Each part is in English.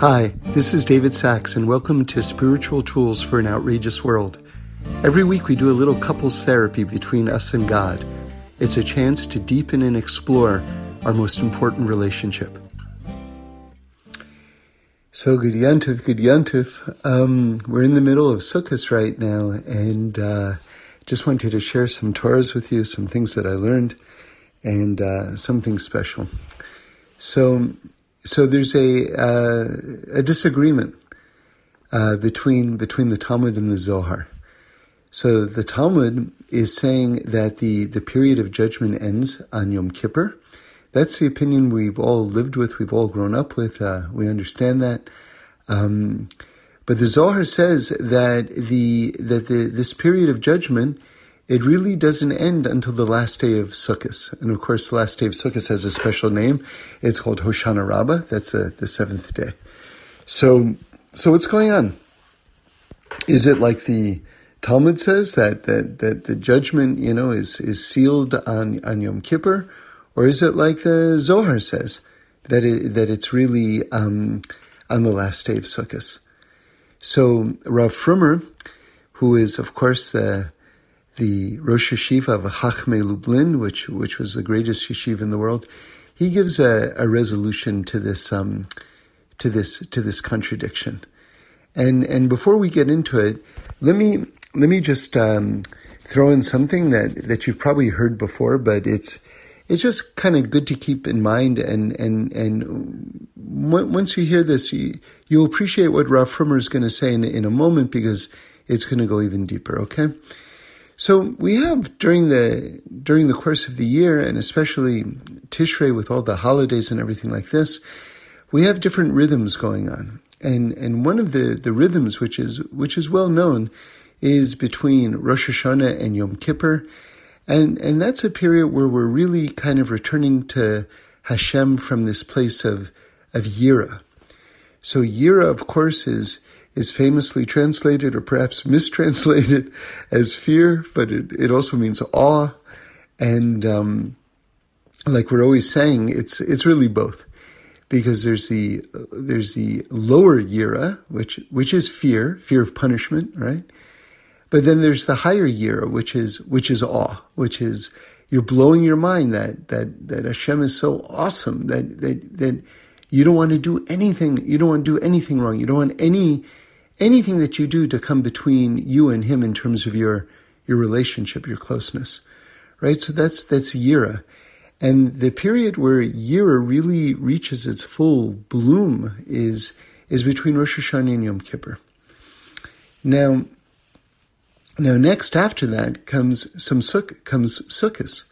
Hi, this is David Sacks, and welcome to Spiritual Tools for an Outrageous World. Every week we do a little couples therapy between us and God. It's a chance to deepen and explore our most important relationship. So, good Yantif, good Yantif. Um, we're in the middle of Sukkot right now, and uh, just wanted to share some Torahs with you, some things that I learned, and uh, something special. So, so there's a uh, a disagreement uh, between between the Talmud and the Zohar. So the Talmud is saying that the the period of judgment ends on Yom Kippur. That's the opinion we've all lived with, we've all grown up with. Uh, we understand that. Um, but the Zohar says that the that the this period of judgment it really doesn't end until the last day of Sukkot. And of course, the last day of Sukkot has a special name. It's called Hoshana Rabbah. That's a, uh, the seventh day. So, so what's going on? Is it like the Talmud says that, that, that the judgment, you know, is, is sealed on, on Yom Kippur? Or is it like the Zohar says that it, that it's really, um, on the last day of Sukkot? So Rav Frumer, who is, of course, the, the Rosh Yeshiva of Chachmei Lublin, which which was the greatest yeshiva in the world, he gives a, a resolution to this um, to this to this contradiction. And and before we get into it, let me let me just um, throw in something that, that you've probably heard before, but it's it's just kind of good to keep in mind. And and and once you hear this, you you'll appreciate what Rav Frumer is going to say in, in a moment because it's going to go even deeper. Okay. So we have during the during the course of the year, and especially Tishrei with all the holidays and everything like this, we have different rhythms going on. And and one of the, the rhythms which is which is well known is between Rosh Hashanah and Yom Kippur. And and that's a period where we're really kind of returning to Hashem from this place of of Yira. So Yira, of course, is is famously translated or perhaps mistranslated as fear, but it, it also means awe. And um, like we're always saying, it's it's really both, because there's the there's the lower yira, which which is fear, fear of punishment, right? But then there's the higher yira, which is which is awe, which is you're blowing your mind that that that Hashem is so awesome that that that you don't want to do anything. You don't want to do anything wrong. You don't want any anything that you do to come between you and him in terms of your your relationship, your closeness, right? So that's that's Yira, and the period where Yira really reaches its full bloom is is between Rosh Hashanah and Yom Kippur. Now, now next after that comes some suk comes Sukkot.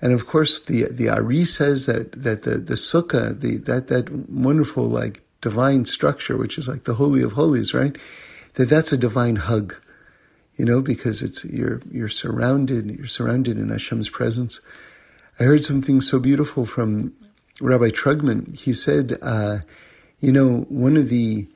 And of course, the the Ari says that that the the sukkah, the that that wonderful like divine structure, which is like the holy of holies, right? That that's a divine hug, you know, because it's you're you're surrounded, you're surrounded in Hashem's presence. I heard something so beautiful from Rabbi Trugman. He said, uh, you know, one of the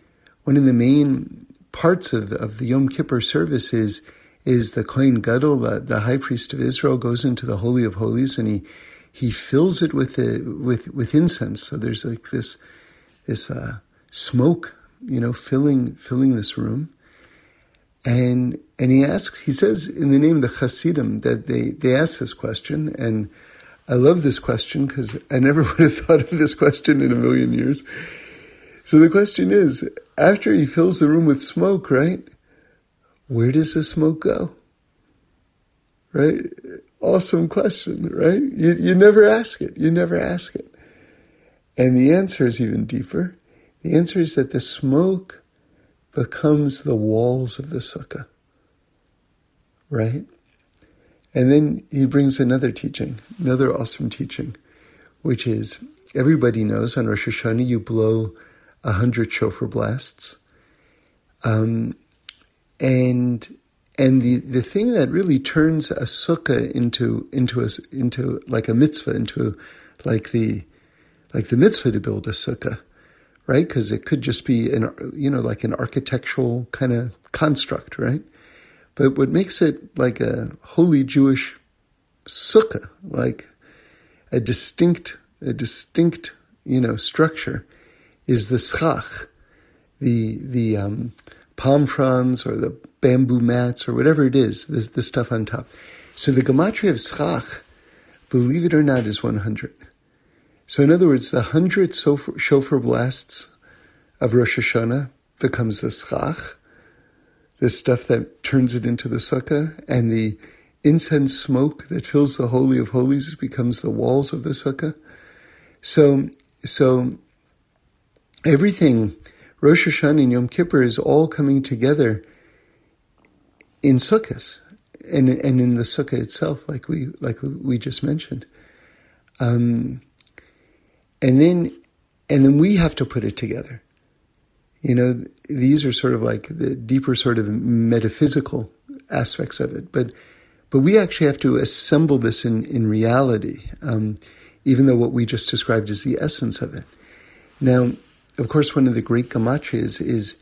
one of the main parts of of the Yom Kippur service is is the Kohen Gadol, the, the high priest of Israel, goes into the holy of holies and he he fills it with the with with incense. So there's like this this uh, smoke, you know, filling filling this room. And and he asks, he says in the name of the Hasidim that they they ask this question, and I love this question because I never would have thought of this question in a million years. So the question is, after he fills the room with smoke, right? Where does the smoke go? Right? Awesome question, right? You, you never ask it. You never ask it. And the answer is even deeper. The answer is that the smoke becomes the walls of the sukkah. Right? And then he brings another teaching, another awesome teaching, which is everybody knows on Rosh Hashanah you blow a hundred shofar blasts. Um, and and the, the thing that really turns a sukkah into into a, into like a mitzvah, into like the like the mitzvah to build a sukkah, right? Because it could just be an, you know, like an architectural kind of construct, right? But what makes it like a holy Jewish sukkah, like a distinct, a distinct, you know, structure, is the schach, the the um, palm fronds or the bamboo mats or whatever it is, the, the stuff on top. So the gematria of schach, believe it or not, is 100. So in other words, the 100 shofar, blasts of Rosh Hashanah becomes the schach, the stuff that turns it into the sukkah, and the incense smoke that fills the holy of holies becomes the walls of the sukkah. So, so everything Rosh Hashanah and Yom Kippur is all coming together in Sukkot and and in the Sukkah itself, like we like we just mentioned. Um, and then and then we have to put it together. You know, these are sort of like the deeper sort of metaphysical aspects of it, but but we actually have to assemble this in in reality, um, even though what we just described is the essence of it. Now, of course, one of the great gematrias is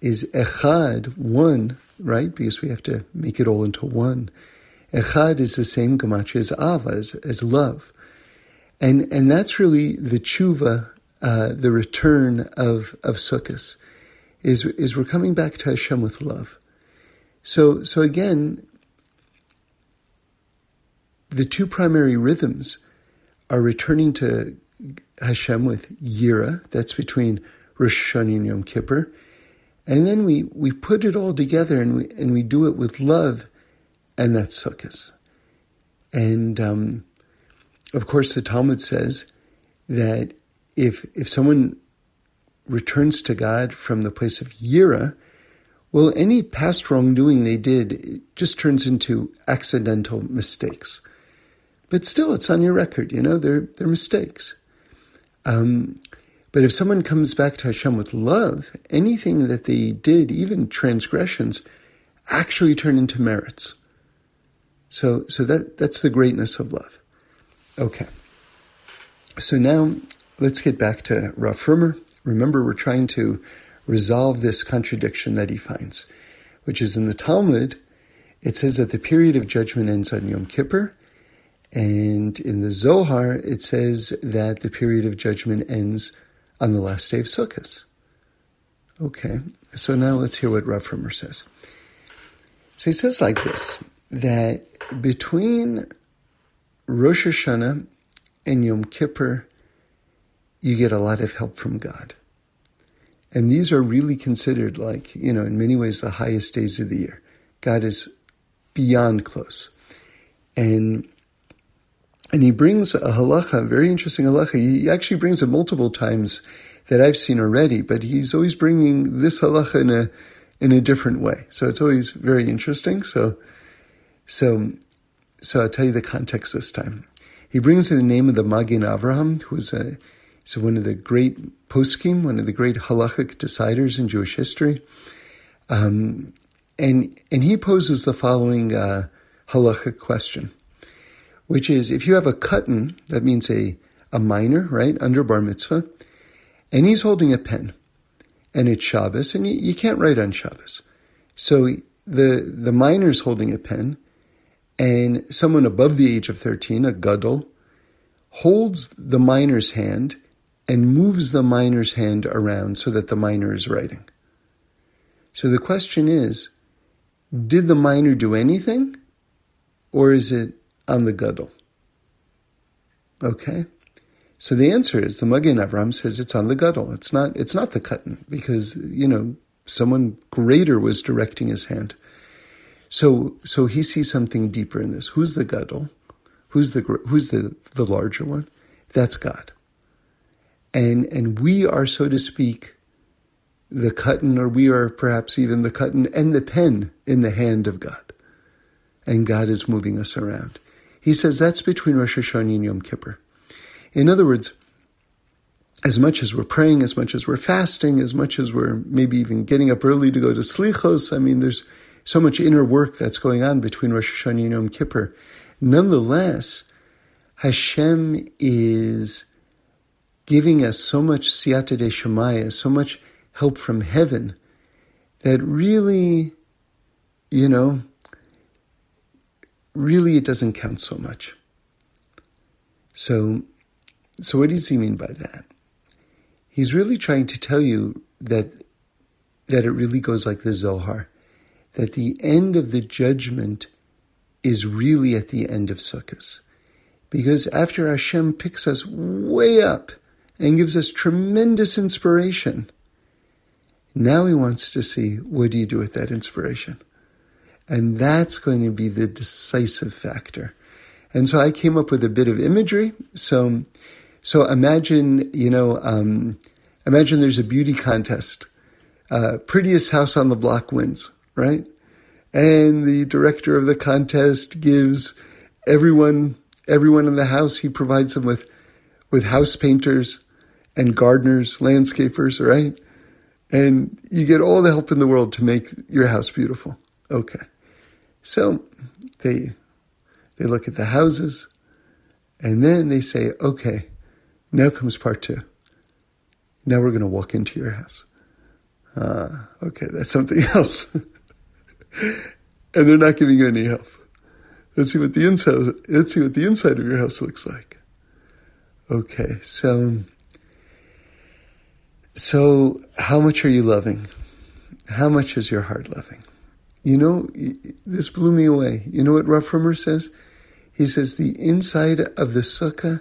is echad, one, right? Because we have to make it all into one. Echad is the same gematria as ava, as, as love, and and that's really the tshuva, uh, the return of of Sukkot, is is we're coming back to Hashem with love. So so again, the two primary rhythms are returning to Hashem with Yira, that's between Rosh Hashanah and Yom Kippur. And then we, we put it all together and we, and we do it with love, and that's Sukkot. And um, of course, the Talmud says that if, if someone returns to God from the place of Yira, well, any past wrongdoing they did just turns into accidental mistakes. But still, it's on your record, you know, they're, they're mistakes. Um, but if someone comes back to Hashem with love, anything that they did, even transgressions, actually turn into merits. So, so that, that's the greatness of love. Okay. So now let's get back to Rav Frumer. Remember, we're trying to resolve this contradiction that he finds, which is in the Talmud, it says that the period of judgment ends on Yom Kippur, and in the Zohar, it says that the period of judgment ends on the last day of Sukkot. Okay, so now let's hear what Rav Frumer says. So he says like this that between Rosh Hashanah and Yom Kippur, you get a lot of help from God. And these are really considered like, you know, in many ways the highest days of the year. God is beyond close. And and he brings a halacha, very interesting halacha. He actually brings it multiple times that I've seen already, but he's always bringing this halacha in a in a different way. So it's always very interesting. So, so, so I'll tell you the context this time. He brings in the name of the Magen Avraham, who was a so one of the great poskim, one of the great halachic deciders in Jewish history. Um, and and he poses the following uh, halachic question which is if you have a katan, that means a, a minor, right, under bar mitzvah, and he's holding a pen, and it's Shabbos, and you, you can't write on Shabbos. So the, the minor's holding a pen, and someone above the age of 13, a gadol, holds the minor's hand and moves the minor's hand around so that the minor is writing. So the question is, did the minor do anything? Or is it on the Gadol. Okay? So the answer is the Magen Avram says it's on the Gadol. It's not, it's not the Katan because, you know, someone greater was directing his hand. So, so he sees something deeper in this. Who's the Gadol? Who's the, who's the, the larger one? That's God. And, and we are, so to speak, the katan, or we are perhaps even the katan and the pen in the hand of God. And God is moving us around. He says that's between Rosh Hashanah and Yom Kippur. In other words, as much as we're praying, as much as we're fasting, as much as we're maybe even getting up early to go to Slichos, I mean, there's so much inner work that's going on between Rosh Hashanah and Yom Kippur. Nonetheless, Hashem is giving us so much siyata de shemaya, so much help from heaven, that really, you know, really it doesn't count so much. So, so what does he mean by that? He's really trying to tell you that that it really goes like the Zohar, that the end of the judgment is really at the end of Sukkot. Because after Hashem picks us way up and gives us tremendous inspiration, now he wants to see what do you do with that inspiration? And that's going to be the decisive factor. And so I came up with a bit of imagery. So, so imagine, you know, um, imagine there's a beauty contest. Uh, prettiest house on the block wins, right? And the director of the contest gives everyone, everyone in the house, he provides them with, with house painters and gardeners, landscapers, right? And you get all the help in the world to make your house beautiful. Okay. So they they look at the houses and then they say, okay, now comes part two. Now we're going to walk into your house. Uh, okay, that's something else. And they're not giving you any help. Let's see what the inside. Let's see what the inside of your house looks like. Okay, so so how much are you loving? How much is your heart loving? You know, this blew me away. You know what Rav Frumer says? He says the inside of the sukkah,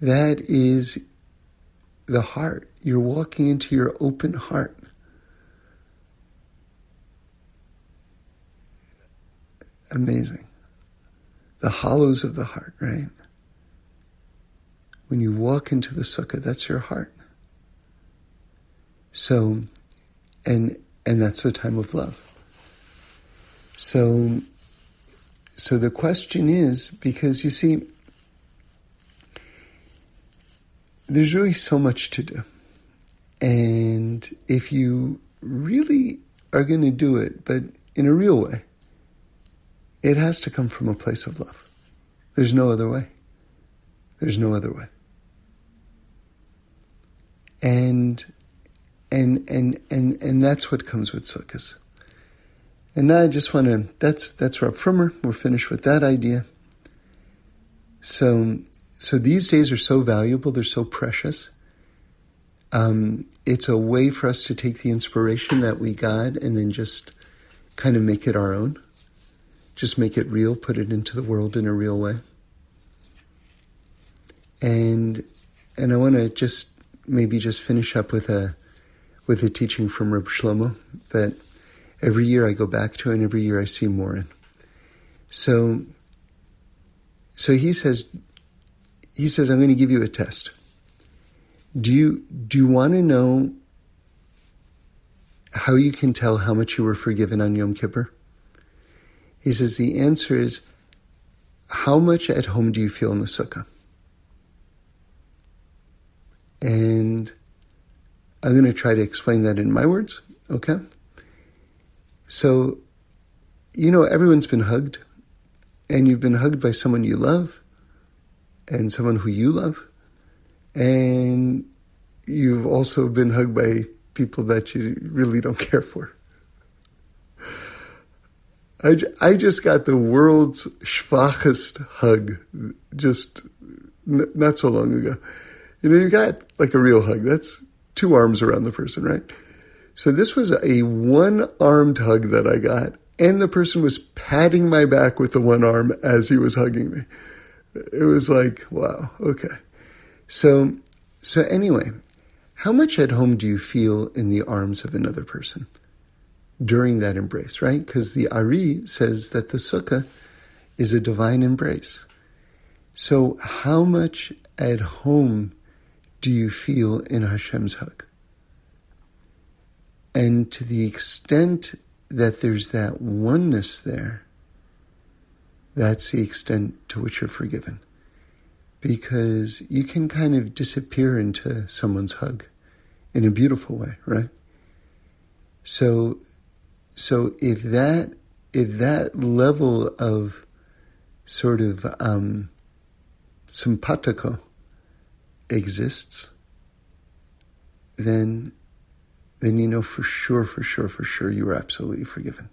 that is the heart. You're walking into your open heart. Amazing. The hollows of the heart, right? When you walk into the sukkah, that's your heart. So, and and that's the time of love. So, so the question is because you see, there's really so much to do. And if you really are going to do it, but in a real way, it has to come from a place of love. There's no other way. There's no other way. And and and and and that's what comes with sukkahs. And now I just want to, that's, that's Rav Frumer. We're finished with that idea. So, so these days are so valuable. They're so precious. Um, it's a way for us to take the inspiration that we got and then just kind of make it our own. Just make it real, put it into the world in a real way. And, and I want to just maybe just finish up with a, with a teaching from Reb Shlomo that every year I go back to and every year I see more in. So, so he says, he says, I'm going to give you a test. Do you, do you want to know how you can tell how much you were forgiven on Yom Kippur? He says, the answer is, how much at home do you feel in the sukkah? And I'm going to try to explain that in my words, okay? So, you know, everyone's been hugged, and you've been hugged by someone you love, and someone who you love, and you've also been hugged by people that you really don't care for. I, I just got the world's schwachest hug just n- not so long ago. You know, you got like a real hug. That's two arms around the person, right? So this was a one armed hug that I got, and the person was patting my back with the one arm as he was hugging me. It was like, wow, okay. So, so anyway, how much at home do you feel in the arms of another person during that embrace, right? Because the Ari says that the sukkah is a divine embrace. So, how much at home do you feel in Hashem's hug? And to the extent that there's that oneness there, that's the extent to which you're forgiven. Because you can kind of disappear into someone's hug in a beautiful way, right? So, so if that, if that level of sort of um, simpatico exists, then then you know for sure, for sure, for sure you are absolutely forgiven.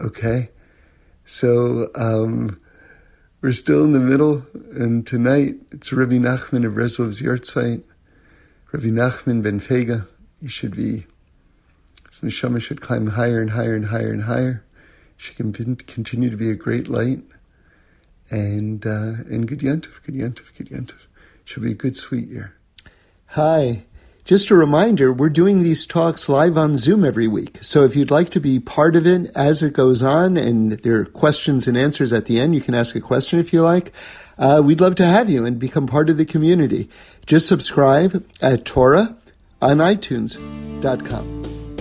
Okay? So, um, we're still in the middle, and tonight it's Rabbi Nachman of Breslov's Yahrzeit. Rabbi Nachman ben Fega. You should be So Neshama should climb higher and higher and higher and higher. She can continue to be a great light. And, uh, and good yantuf, good yantuf, good yantuf. Should be a good, sweet year. Hi. Just a reminder, we're doing these talks live on Zoom every week. So if you'd like to be part of it as it goes on and there are questions and answers at the end, you can ask a question if you like. Uh, we'd love to have you and become part of the community. Just subscribe at Torah on iTunes.com.